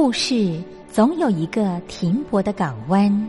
故事总有一个停泊的港湾。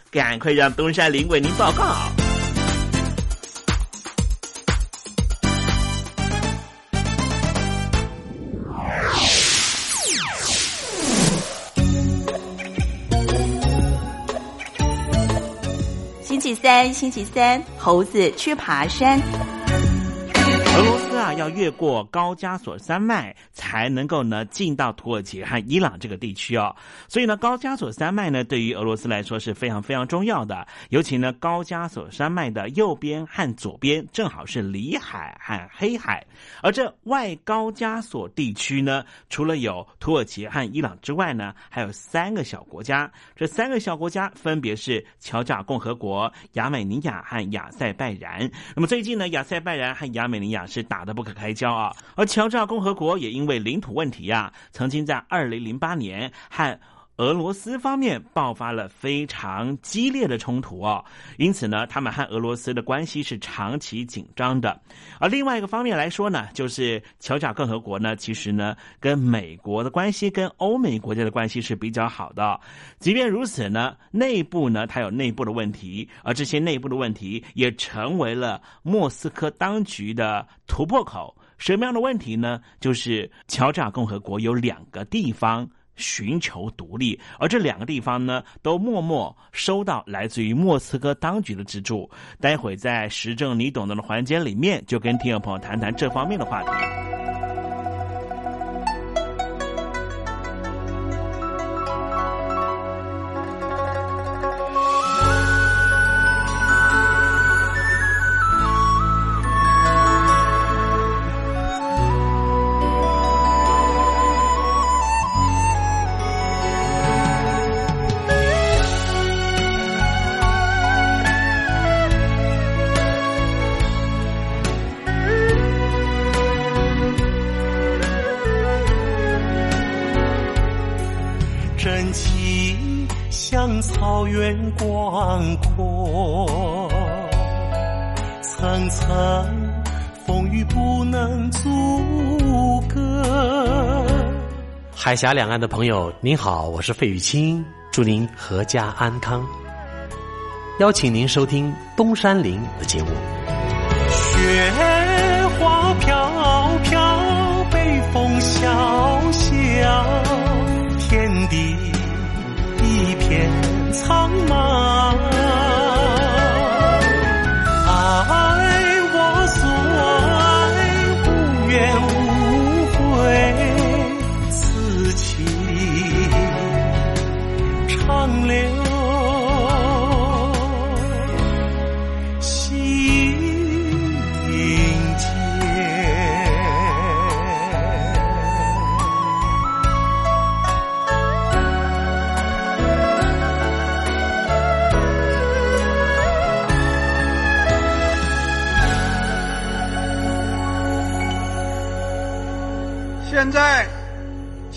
赶快让东山林为您报告。星期三，星期三，猴子去爬山。要越过高加索山脉才能够呢进到土耳其和伊朗这个地区哦。所以呢，高加索山脉呢对于俄罗斯来说是非常非常重要的。尤其呢，高加索山脉的右边和左边正好是里海和黑海。而这外高加索地区呢，除了有土耳其和伊朗之外呢，还有三个小国家。这三个小国家分别是乔治共和国、亚美尼亚和亚塞拜然。那么最近呢，亚塞拜然和亚美尼亚是打得不不可开交啊，而乔治亚共和国也因为领土问题呀，曾经在二零零八年和俄罗斯方面爆发了非常激烈的冲突哦，因此呢，他们和俄罗斯的关系是长期紧张的。而另外一个方面来说呢，就是乔治共和国呢，其实呢，跟美国的关系、跟欧美国家的关系是比较好的。即便如此呢，内部呢，它有内部的问题，而这些内部的问题也成为了莫斯科当局的突破口。什么样的问题呢？就是乔治亚共和国有两个地方。寻求独立，而这两个地方呢，都默默收到来自于莫斯科当局的资助。待会在时政你懂得的环节里面，就跟听众朋友谈谈这方面的话题。海峡两岸的朋友，您好，我是费玉清，祝您阖家安康。邀请您收听东山林的节目。雪花飘飘，北风萧萧，天地一片苍茫。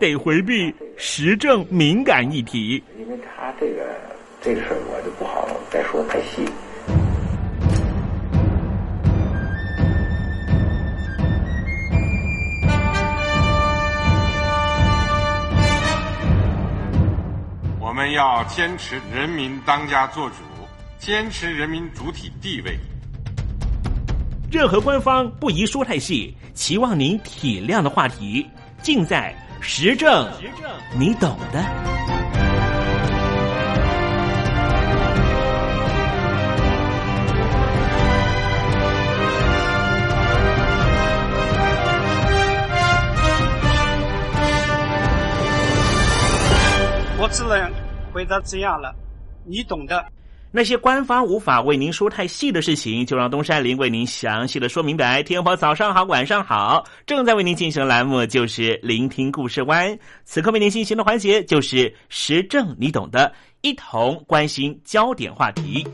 得回避时政敏感议题。因为他这个这个事儿我就不好再说太细。我们要坚持人民当家作主坚持人民主体地位。任何官方不宜说太细期望您体谅的话题尽在实证。实证，你懂的。我只能回答这样了，你懂的。那些官方无法为您说太细的事情，就让东山林为您详细的说明白。天婆早上好，晚上好，正在为您进行的栏目就是聆听故事湾。此刻为您进行的环节就是时政，你懂的，一同关心焦点话题。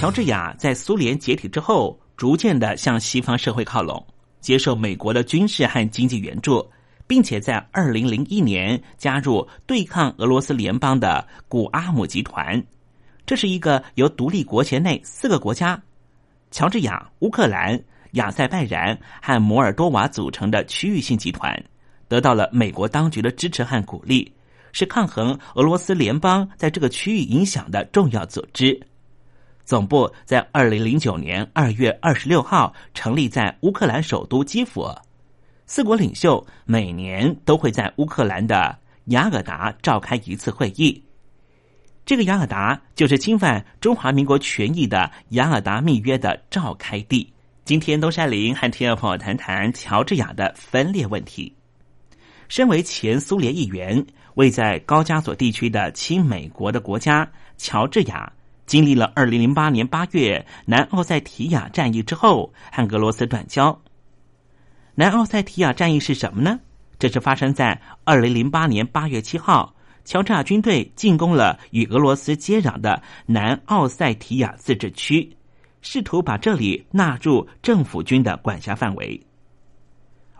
乔治亚在苏联解体之后，逐渐的向西方社会靠拢。接受美国的军事和经济援助，并且在二零零一年加入对抗俄罗斯联邦的古阿姆集团。这是一个由独立国前内四个国家——乔治亚、乌克兰、亚塞拜然和摩尔多瓦组成的区域性集团，得到了美国当局的支持和鼓励，是抗衡俄罗斯联邦在这个区域影响的重要组织。总部在二零零九年二月二十六号成立在乌克兰首都基辅。四国领袖每年都会在乌克兰的雅尔达召开一次会议。这个雅尔达就是侵犯中华民国权益的雅尔达密约的召开地。今天，东山林和听众朋友谈谈乔治亚的分裂问题。身为前苏联议员，位在高加索地区的亲美国的国家乔治亚。经历了二零零八年八月南奥塞提亚战役之后，和俄罗斯断交。南奥塞提亚战役是什么呢？这是发生在二零零八年八月七号，乔治亚军队进攻了与俄罗斯接壤的南奥塞提亚自治区，试图把这里纳入政府军的管辖范围。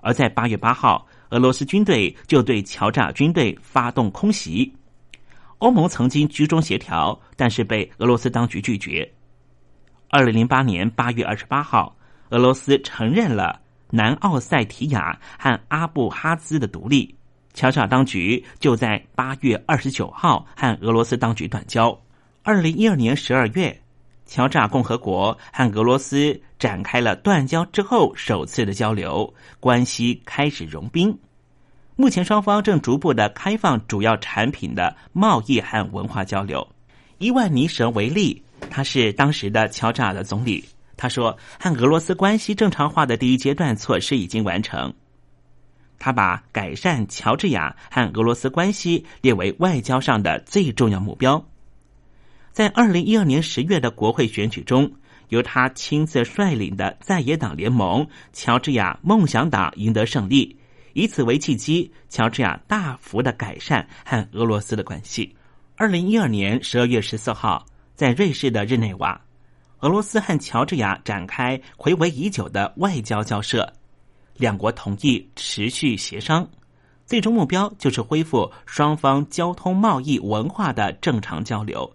而在八月八号，俄罗斯军队就对乔治亚军队发动空袭。欧盟曾经居中协调，但是被俄罗斯当局拒绝。二零零八年八月二十八号，俄罗斯承认了南奥塞提亚和阿布哈兹的独立。乔治亚当局就在八月二十九号和俄罗斯当局断交。二零一二年十二月，乔治亚共和国和俄罗斯展开了断交之后首次的交流，关系开始融冰。目前双方正逐步的开放主要产品的贸易和文化交流。伊万尼什为例，他是当时的乔治亚的总理。他说，和俄罗斯关系正常化的第一阶段措施已经完成。他把改善乔治亚和俄罗斯关系列为外交上的最重要目标。在二零一二年十月的国会选举中，由他亲自率领的在野党联盟乔治亚梦想党赢得胜利。以此为契机，乔治亚大幅的改善和俄罗斯的关系。二零一二年十二月十四号，在瑞士的日内瓦，俄罗斯和乔治亚展开回违已久的外交交涉，两国同意持续协商，最终目标就是恢复双方交通、贸易、文化的正常交流。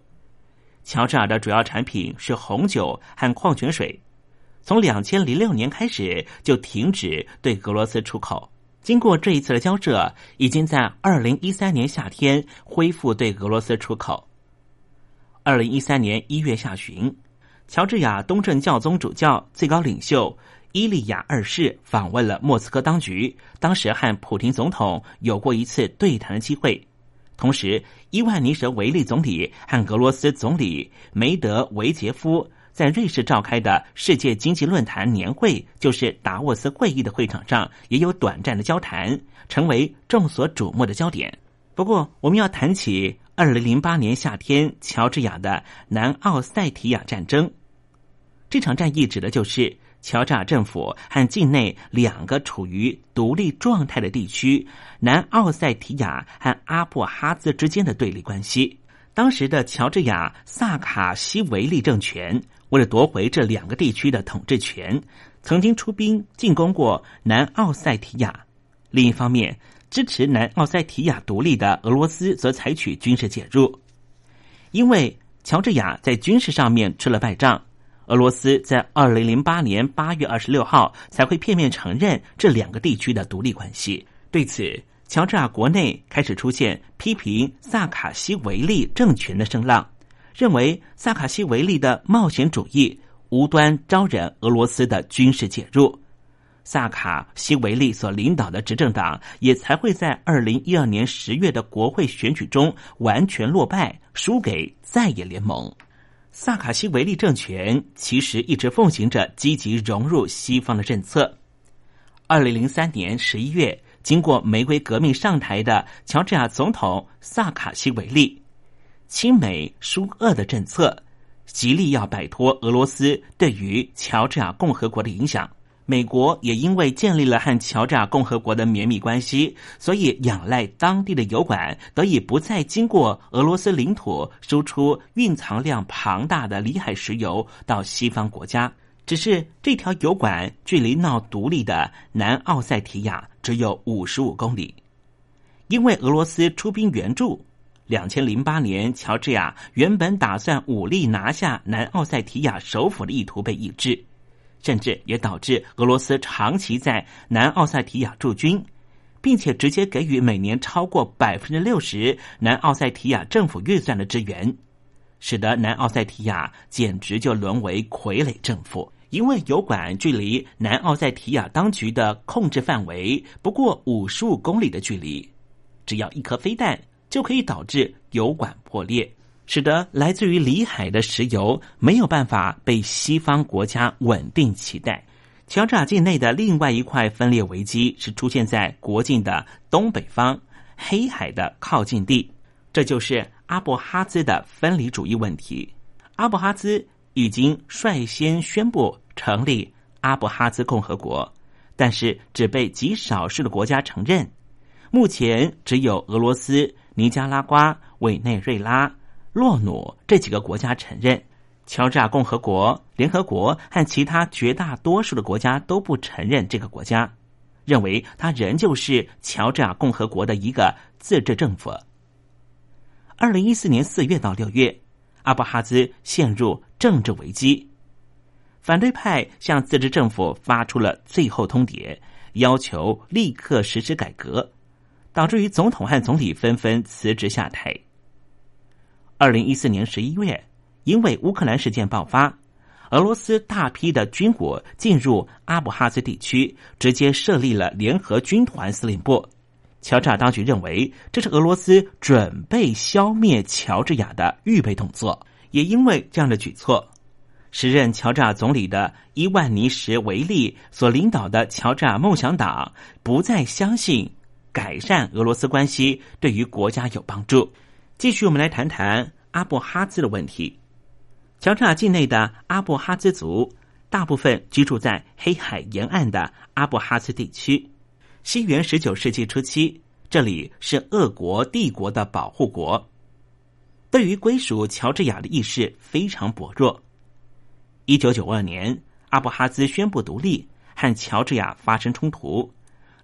乔治亚的主要产品是红酒和矿泉水，从两千零六年开始就停止对俄罗斯出口。经过这一次的交涉，已经在二零一三年夏天恢复对俄罗斯出口。二零一三年一月下旬，乔治亚东正教宗主教最高领袖伊利亚二世访问了莫斯科当局，当时和普京总统有过一次对谈的机会。同时，伊万尼什维利总理和俄罗斯总理梅德韦杰夫。在瑞士召开的世界经济论坛年会，就是达沃斯会议的会场上，也有短暂的交谈，成为众所瞩目的焦点。不过，我们要谈起二零零八年夏天乔治亚的南奥塞提亚战争。这场战役指的就是乔治亚政府和境内两个处于独立状态的地区——南奥塞提亚和阿布哈兹之间的对立关系。当时的乔治亚萨卡西维利政权。为了夺回这两个地区的统治权，曾经出兵进攻过南奥塞提亚。另一方面，支持南奥塞提亚独立的俄罗斯则采取军事介入。因为乔治亚在军事上面吃了败仗，俄罗斯在二零零八年八月二十六号才会片面承认这两个地区的独立关系。对此，乔治亚国内开始出现批评萨卡西维利政权的声浪，认为萨卡西维利的冒险主义无端招惹俄罗斯的军事介入。萨卡西维利所领导的执政党也才会在二零一二年十月的国会选举中完全落败，输给在野联盟。萨卡西维利政权其实一直奉行着积极融入西方的政策。二零零三年十一月，经过玫瑰革命上台的乔治亚总统萨卡西维利，亲美疏俄的政策，极力要摆脱俄罗斯对于乔治亚共和国的影响。美国也因为建立了和乔治亚共和国的绵密关系，所以仰赖当地的油管，得以不再经过俄罗斯领土输出蕴藏量庞大的里海石油到西方国家。只是这条油管距离闹独立的南奥塞提亚只有五十五公里，因为俄罗斯出兵援助，两千零八年乔治亚原本打算武力拿下南奥塞提亚首府的意图被抑制。甚至也导致俄罗斯长期在南奥塞提亚驻军，并且直接给予每年超过百分之六十南奥塞提亚政府预算的支援，使得南奥塞提亚简直就沦为傀儡政府。因为油管距离南奥塞提亚当局的控制范围不过五十五公里的距离，只要一颗飞弹就可以导致油管破裂。使得来自于里海的石油没有办法被西方国家稳定期待。乔治亚境内的另外一块分裂危机是出现在国境的东北方黑海的靠近地，这就是阿布哈兹的分离主义问题。阿布哈兹已经率先宣布成立阿布哈兹共和国，但是只被极少数的国家承认。目前只有俄罗斯、尼加拉瓜、委内瑞拉。洛努这几个国家承认，乔治亚共和国、联合国和其他绝大多数的国家都不承认这个国家，认为它仍旧是乔治亚共和国的一个自治政府。二零一四年四月到六月，阿布哈兹陷入政治危机，反对派向自治政府发出了最后通牒，要求立刻实施改革，导致于总统和总理纷纷辞职下台。二零一四年十一月，因为乌克兰事件爆发，俄罗斯大批的军火进入阿布哈兹地区，直接设立了联合军团司令部。乔治亚当局认为这是俄罗斯准备消灭乔治亚的预备动作。也因为这样的举措，时任乔治亚总理的伊万尼什维利所领导的乔治亚梦想党不再相信改善俄罗斯关系对于国家有帮助。继续，我们来谈谈阿布哈兹的问题。乔治亚境内的阿布哈兹族大部分居住在黑海沿岸的阿布哈兹地区。西元十九世纪初期，这里是俄国帝国的保护国，对于归属乔治亚的意识非常薄弱。一九九二年，阿布哈兹宣布独立，和乔治亚发生冲突。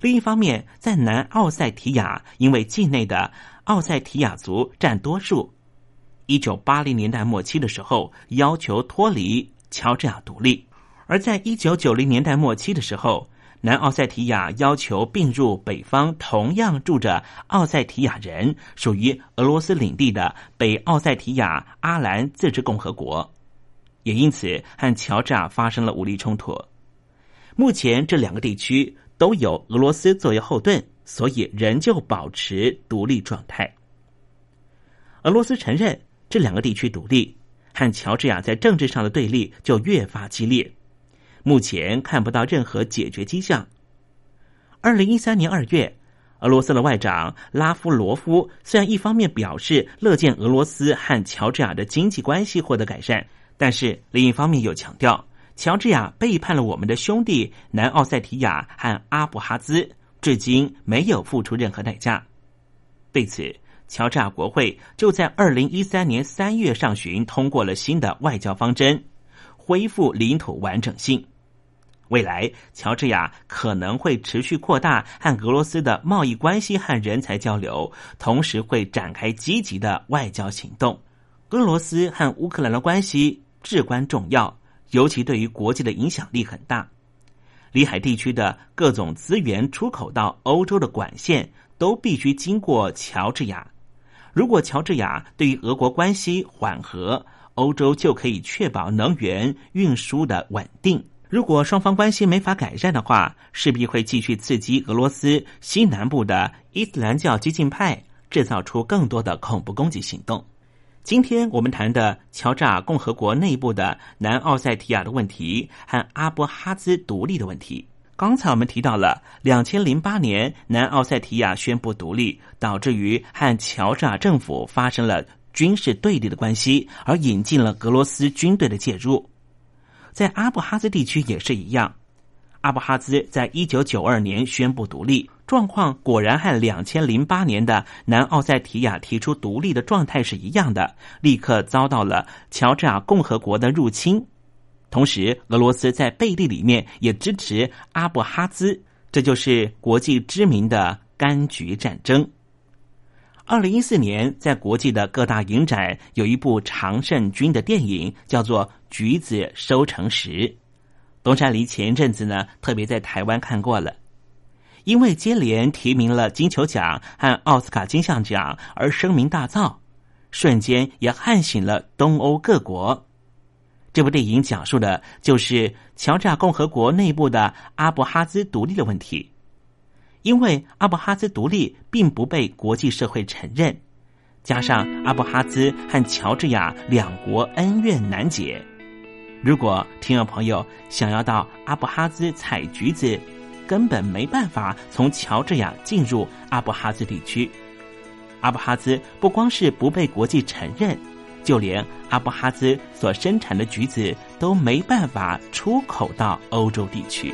另一方面，在南奥塞提亚，因为境内的奥塞提亚族占多数，一九八零年代末期的时候要求脱离乔治亚独立；而在一九九零年代末期的时候，南奥塞提亚要求并入北方同样住着奥塞提亚人、属于俄罗斯领地的北奥塞提亚阿兰自治共和国，也因此和乔治亚发生了武力冲突。目前这两个地区都有俄罗斯作为后盾。所以仍旧保持独立状态。俄罗斯承认这两个地区独立，和乔治亚在政治上的对立就越发激烈。目前看不到任何解决迹象。二零一三年二月，俄罗斯的外长拉夫罗夫虽然一方面表示乐见俄罗斯和乔治亚的经济关系获得改善，但是另一方面又强调乔治亚背叛了我们的兄弟南奥塞提亚和阿布哈兹。至今没有付出任何代价。对此，乔治亚国会就在二零一三年三月上旬通过了新的外交方针，恢复领土完整性。未来，乔治亚可能会持续扩大和俄罗斯的贸易关系和人才交流，同时会展开积极的外交行动。俄罗斯和乌克兰的关系至关重要，尤其对于国际的影响力很大。里海地区的各种资源出口到欧洲的管线都必须经过乔治亚。如果乔治亚对于俄国关系缓和，欧洲就可以确保能源运输的稳定。如果双方关系没法改善的话，势必会继续刺激俄罗斯西南部的伊斯兰教激进派，制造出更多的恐怖攻击行动。今天我们谈的乔治亚共和国内部的南奥塞提亚的问题和阿布哈兹独立的问题。刚才我们提到了，两千零八年南奥塞提亚宣布独立，导致于和乔治亚政府发生了。军事对立的关系，而引进了俄罗斯军队的介入。在阿布哈兹地区也是一样，阿布哈兹在一九九二年宣布独立，状况果然和两千零八年的南奥塞提亚提出独立的状态是一样的，立刻遭到了乔治亚共和国的入侵。同时，俄罗斯在背地里面也支持阿布哈兹，这就是国际知名的柑橘战争。二零一四年，在国际的各大影展有一部常胜军的电影，叫做《橘子收成时》。东山梨前一阵子呢，特别在台湾看过了，因为接连提名了金球奖和奥斯卡金像奖而声名大噪，瞬间也唤醒了东欧各国。这部电影讲述的就是乔治亚共和国内部的阿布哈兹独立的问题。因为阿布哈兹独立并不被国际社会承认，加上阿布哈兹和乔治亚两国恩怨难解，如果听众朋友想要到阿布哈兹采橘子，根本没办法从乔治亚进入阿布哈兹地区。阿布哈兹不光是不被国际承认，就连阿布哈兹所生产的橘子都没办法出口到欧洲地区。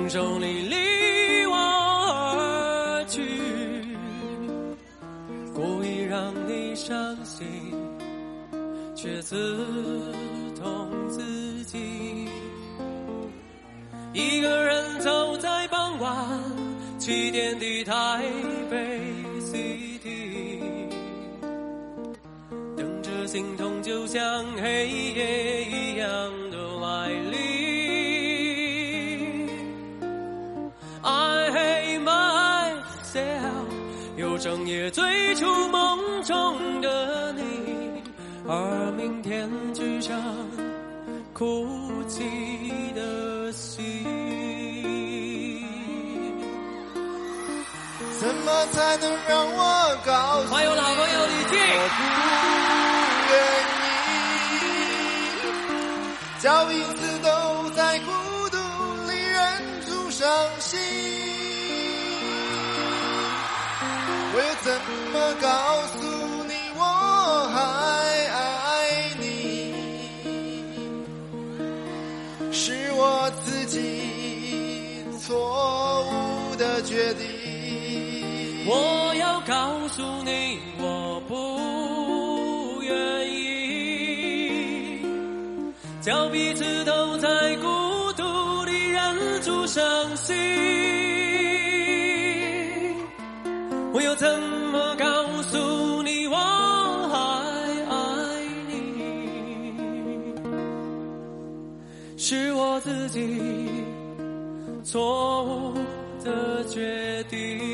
承受你离我而去，故意让你伤心。却刺痛自己。一个人走在傍晚七点的台北 City，等着心痛就像黑夜一样整夜追逐梦中的你。而明天只剩哭泣的心。怎么才能让我告诉还有老朋友李静，我不愿意，叫彼此都在孤独里忍住伤心。我又怎么告诉你我还爱你？是我自己错误的决定。我要告诉你，我不愿意，叫彼此都在孤独里忍住伤心。我又怎么告诉你我还爱你？是我自己错误的决定。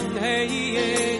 就像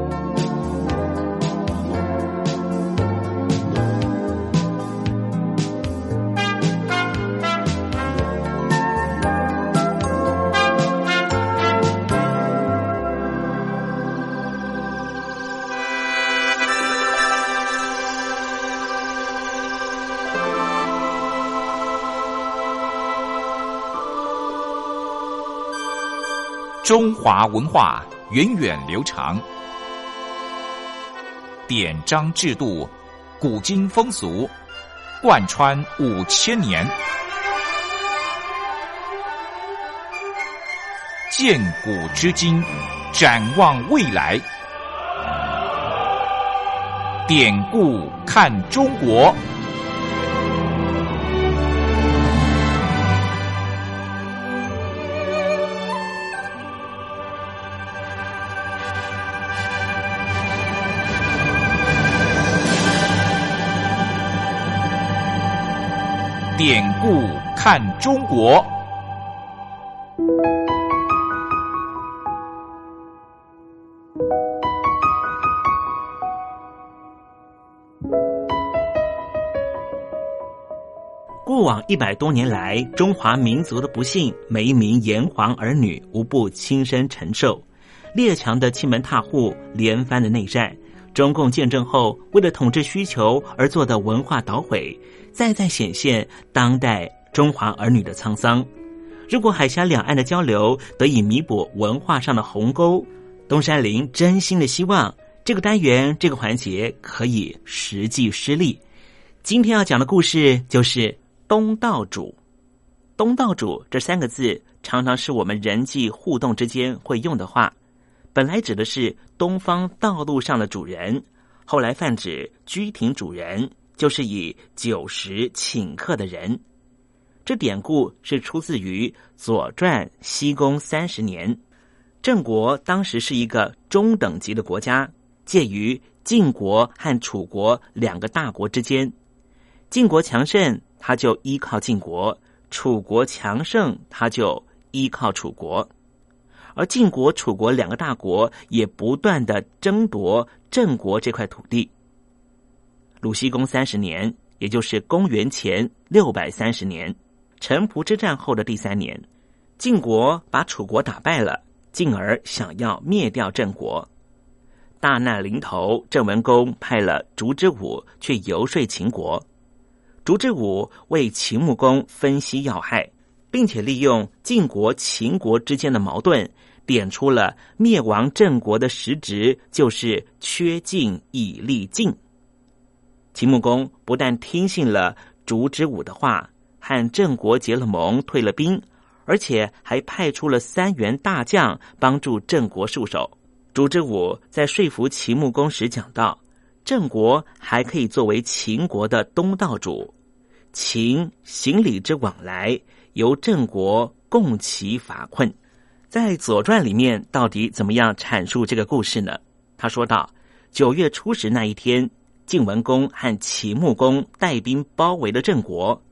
中华文化源远流长，典章制度、古今风俗贯穿五千年，鉴古知今，展望未来。典故看中国。典故看中国。过往一百多年来，中华民族的不幸，每一名炎黄儿女无不亲身承受。列强的欺门踏户，连番的内战，中共建政后为了统治需求而做的文化捣毁，再再显现当代中华儿女的沧桑。如果海峡两岸的交流得以弥补文化上的鸿沟，东山林真心的希望这个单元这个环节可以实际施力。今天要讲的故事就是东道主。东道主这三个字常常是我们人际互动之间会用的话，本来指的是东方道路上的主人，后来泛指居庭主人，就是以酒食请客的人。这典故是出自于《左传》西公三十年。郑国当时是一个中等级的国家，介于晋国和楚国两个大国之间。晋国强盛，他就依靠晋国；楚国强盛，他就依靠楚国。而晋国、楚国两个大国也不断的争夺郑国这块土地。鲁僖公三十年，也就是公元前六百三十年，城濮之战后的第三年，晋国把楚国打败了，进而想要灭掉郑国。大难临头，郑文公派了烛之武去游说秦国。烛之武为秦穆公分析要害，并且利用晋国、秦国之间的矛盾，点出了灭亡郑国的实质就是缺晋以立晋。秦穆公不但听信了烛之武的话，和郑国结了盟，退了兵，而且还派出了三员大将帮助郑国戍守。烛之武在说服秦穆公时讲到，郑国还可以作为秦国的东道主，秦行礼之往来由郑国共其伐困。在《左传》里面，到底怎么样阐述这个故事呢？他说道：九月初十那一天，晋文公和秦穆公带兵包围了郑国，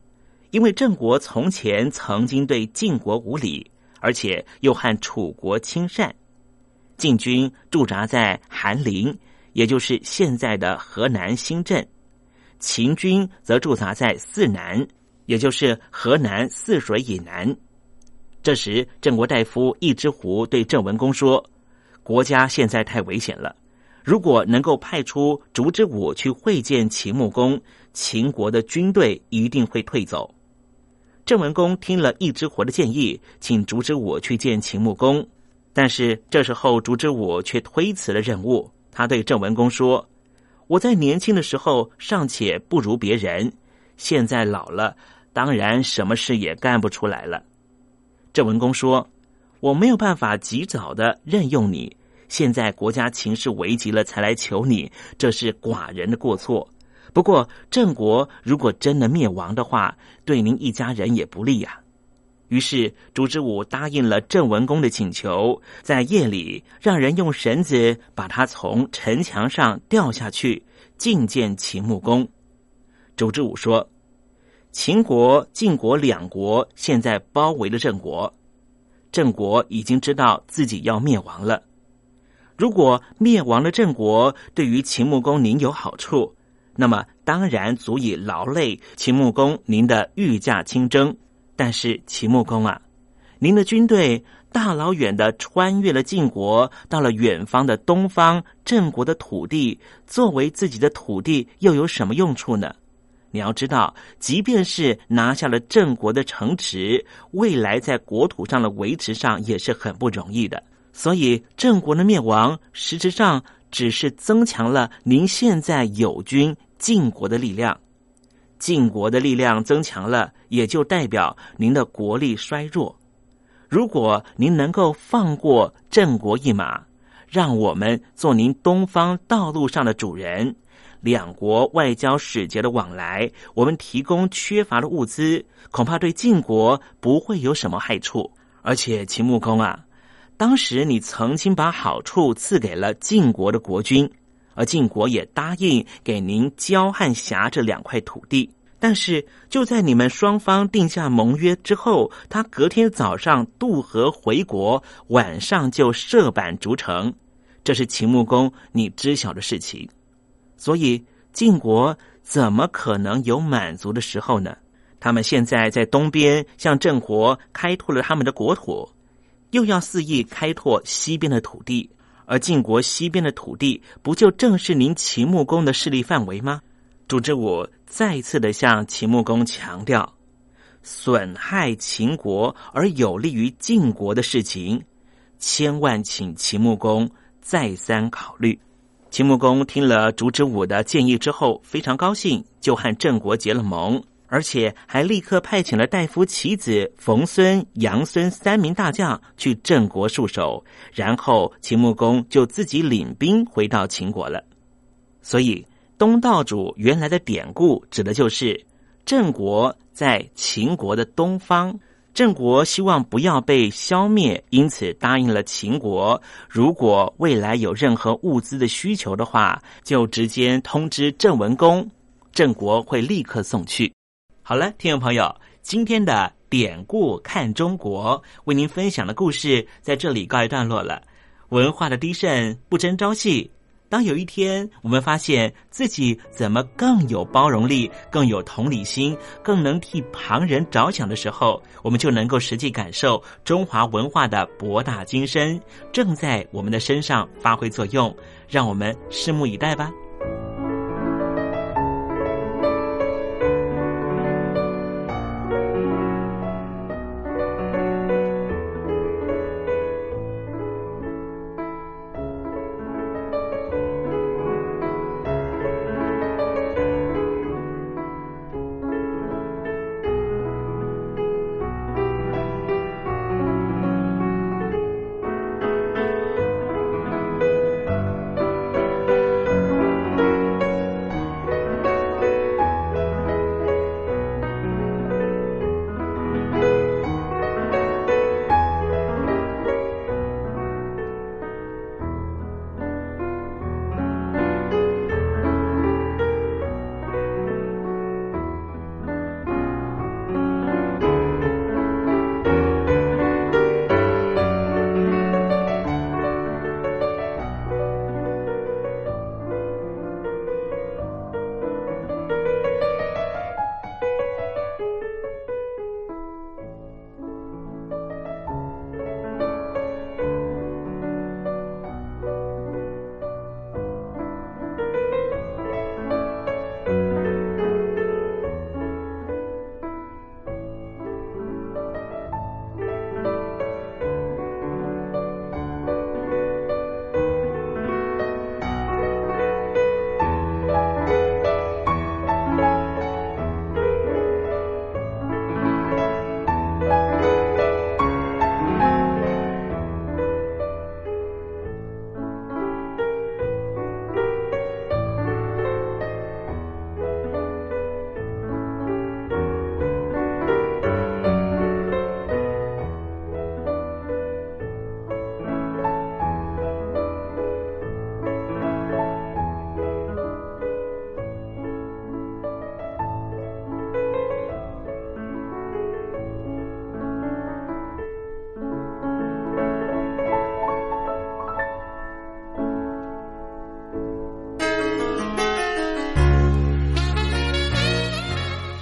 因为郑国从前曾经对晋国无礼，而且又和楚国亲善。晋军驻扎在韩陵，也就是现在的河南新郑；秦军则驻扎在泗南，也就是河南泗水以南。这时，郑国大夫易之狐对郑文公说：“国家现在太危险了，如果能够派出烛之武去会见秦穆公，秦国的军队一定会退走。”郑文公听了易之狐的建议，请烛之武去见秦穆公。但是这时候，烛之武却推辞了任务。他对郑文公说：“我在年轻的时候尚且不如别人，现在老了，当然什么事也干不出来了。”郑文公说：“我没有办法及早的任用你，现在国家情势危急了，才来求你，这是寡人的过错。不过郑国如果真的灭亡的话，对您一家人也不利呀。”于是，烛之武答应了郑文公的请求，在夜里让人用绳子把他从城墙上吊下去，觐见秦穆公。烛之武说：“秦国、晋国两国现在包围了郑国，郑国已经知道自己要灭亡了。如果灭亡了郑国，对于秦穆公您有好处，那么当然足以劳累秦穆公您的御驾亲征。”但是秦穆公啊，您的军队大老远的穿越了晋国，到了远方的东方郑国的土地，作为自己的土地，又有什么用处呢？你要知道，即便是拿下了郑国的城池，未来在国土上的维持上也是很不容易的。所以郑国的灭亡，实质上只是增强了您现在友军晋国的力量。晋国的力量增强了，也就代表您的国力衰弱。如果您能够放过郑国一马，让我们做您东方道路上的主人，两国外交使节的往来，我们提供缺乏的物资，恐怕对晋国不会有什么害处。而且秦穆公啊，当时你曾经把好处赐给了晋国的国君。而晋国也答应给您交汉峡这两块土地，但是就在你们双方定下盟约之后，他隔天早上渡河回国，晚上就设板筑城，这是秦穆公你知晓的事情。所以晋国怎么可能有满足的时候呢？他们现在在东边向郑国开拓了他们的国土，又要肆意开拓西边的土地。而晋国西边的土地，不就正是您秦穆公的势力范围吗？主之武再次的向秦穆公强调，损害秦国而有利于晋国的事情，千万请秦穆公再三考虑。秦穆公听了烛之武的建议之后，非常高兴，就和郑国结了盟。而且还立刻派遣了大夫其子冯孙、杨孙三名大将去郑国戍守，然后秦穆公就自己领兵回到秦国了。所以东道主原来的典故指的就是郑国在秦国的东方，郑国希望不要被消灭，因此答应了秦国，如果未来有任何物资的需求的话，就直接通知郑文公，郑国会立刻送去。好了，听众朋友，今天的典故看中国为您分享的故事在这里告一段落了。文化的低盛不争朝夕，当有一天我们发现自己怎么更有包容力、更有同理心、更能替旁人着想的时候，我们就能够实际感受中华文化的博大精深正在我们的身上发挥作用。让我们拭目以待吧。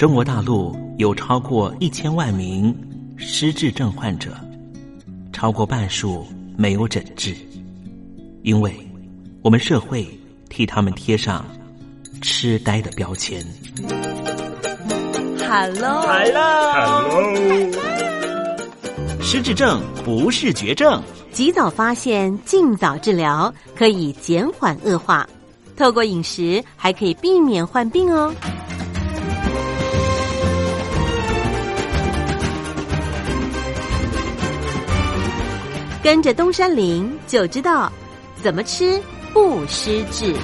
中国大陆有超过一千万名失智症患者，超过半数没有诊治，因为我们社会替他们贴上痴呆的标签。Hello，来了，Hello，失智症不是绝症，及早发现，尽早治疗，可以减缓恶化。透过饮食，还可以避免患病哦。跟着东山林就知道怎么吃不失智。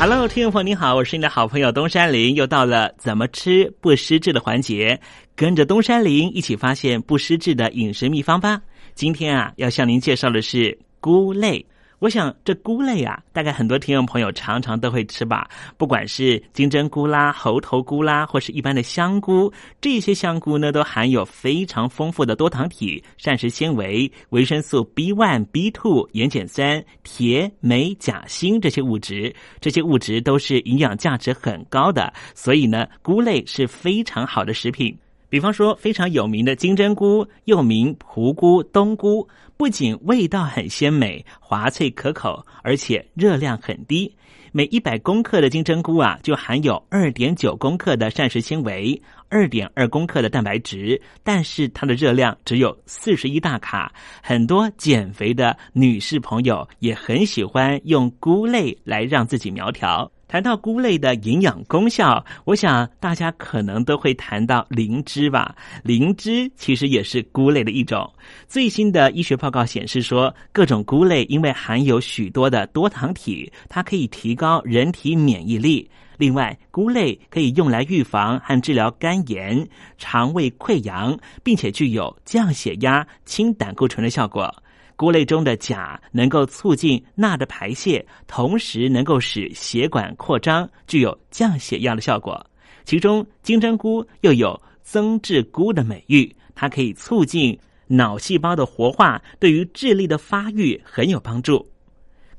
Hello，听众朋友你好，我是你的好朋友东山林，又到了怎么吃不失智的环节，跟着东山林一起发现不失智的饮食秘方吧。今天啊，要向您介绍的是菇类。我想这菇类啊，大概很多听众朋友常常都会吃吧。不管是金针菇啦、猴头菇啦，或是一般的香菇，这些香菇呢，都含有非常丰富的多糖体、膳食纤维、维生素 B one、B two、盐碱酸、铁、镁、钾、锌这些物质。这些物质都是营养价值很高的，所以呢，菇类是非常好的食品。比方说，非常有名的金针菇，又名蒲菇、冬菇，不仅味道很鲜美、滑脆可口，而且热量很低。每一百公克的金针菇啊，就含有二点九公克的膳食纤维，二点二公克的蛋白质，但是它的热量只有四十一大卡。很多减肥的女士朋友也很喜欢用菇类来让自己苗条。谈到菇类的营养功效，我想大家可能都会谈到灵芝吧。灵芝其实也是菇类的一种。最新的医学报告显示说，各种菇类因为含有许多的多糖体，它可以提高人体免疫力。另外，菇类可以用来预防和治疗肝炎、肠胃溃疡，并且具有降血压、清胆固醇的效果。菇类中的钾能够促进钠的排泄，同时能够使血管扩张，具有降血压的效果。其中金针菇又有增智菇的美誉，它可以促进脑细胞的活化，对于智力的发育很有帮助。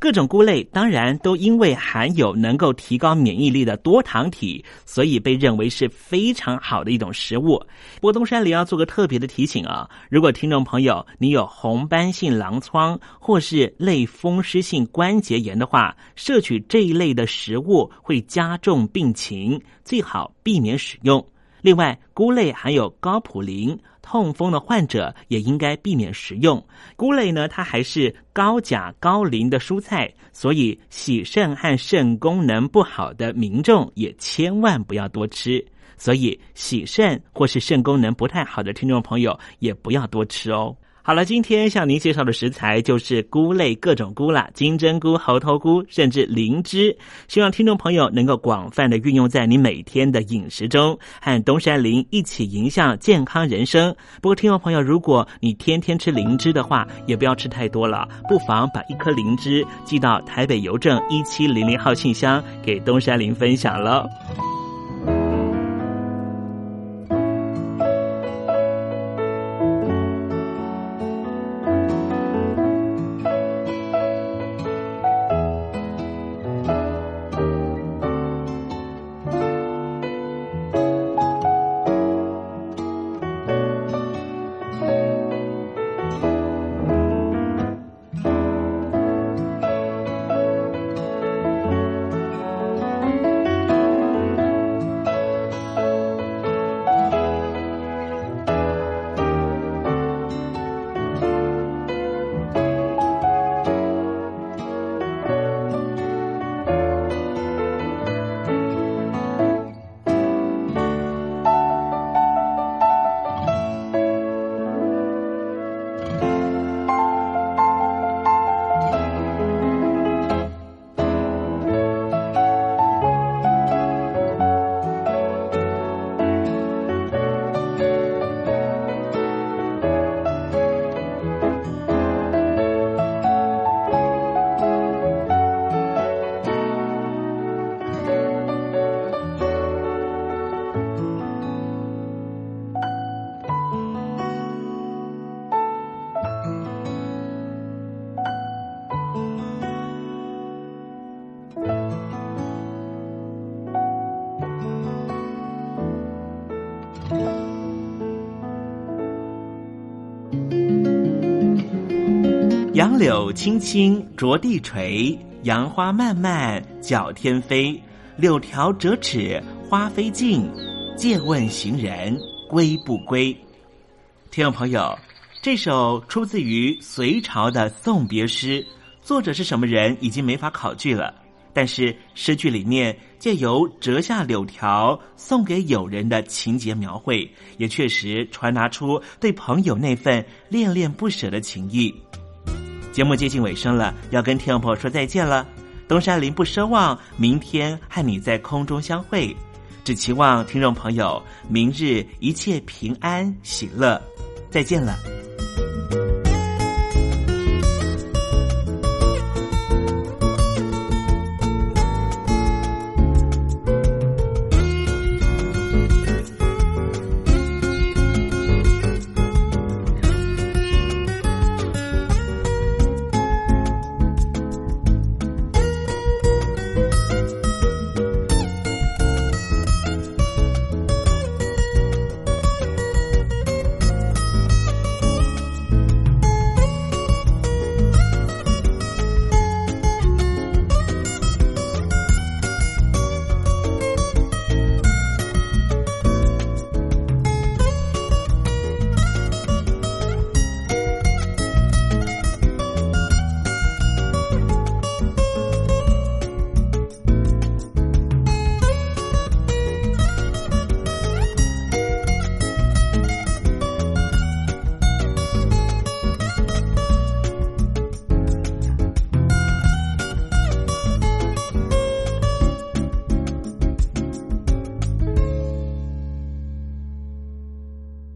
各种菇类当然都因为含有能够提高免疫力的多糖体，所以被认为是非常好的一种食物。波东山里要做个特别的提醒啊，如果听众朋友你有红斑性狼疮或是类风湿性关节炎的话，摄取这一类的食物会加重病情，最好避免使用。另外，菇类含有高普林。痛风的患者也应该避免食用菇类呢，它还是高钾高磷的蔬菜，所以洗肾和肾功能不好的民众也千万不要多吃。所以洗肾或是肾功能不太好的听众朋友也不要多吃哦。好了，今天向您介绍的食材就是菇类各种菇啦，金针菇、猴头菇，甚至灵芝。希望听众朋友能够广泛的运用在你每天的饮食中，和东山林一起迎向健康人生。不过，听众朋友，如果你天天吃灵芝的话，也不要吃太多了，不妨把一颗灵芝寄到台北邮政一七零零号信箱，给东山林分享了。柳青青着地垂，杨花漫漫搅天飞。柳条折尺花飞尽，借问行人归不归？听众朋友，这首出自于隋朝的送别诗，作者是什么人已经没法考据了。但是诗句里面借由折下柳条送给友人的情节描绘，也确实传达出对朋友那份恋恋不舍的情谊。节目接近尾声了，要跟听众朋友说再见了。东山林不奢望明天和你在空中相会，只期望听众朋友明日一切平安喜乐。再见了。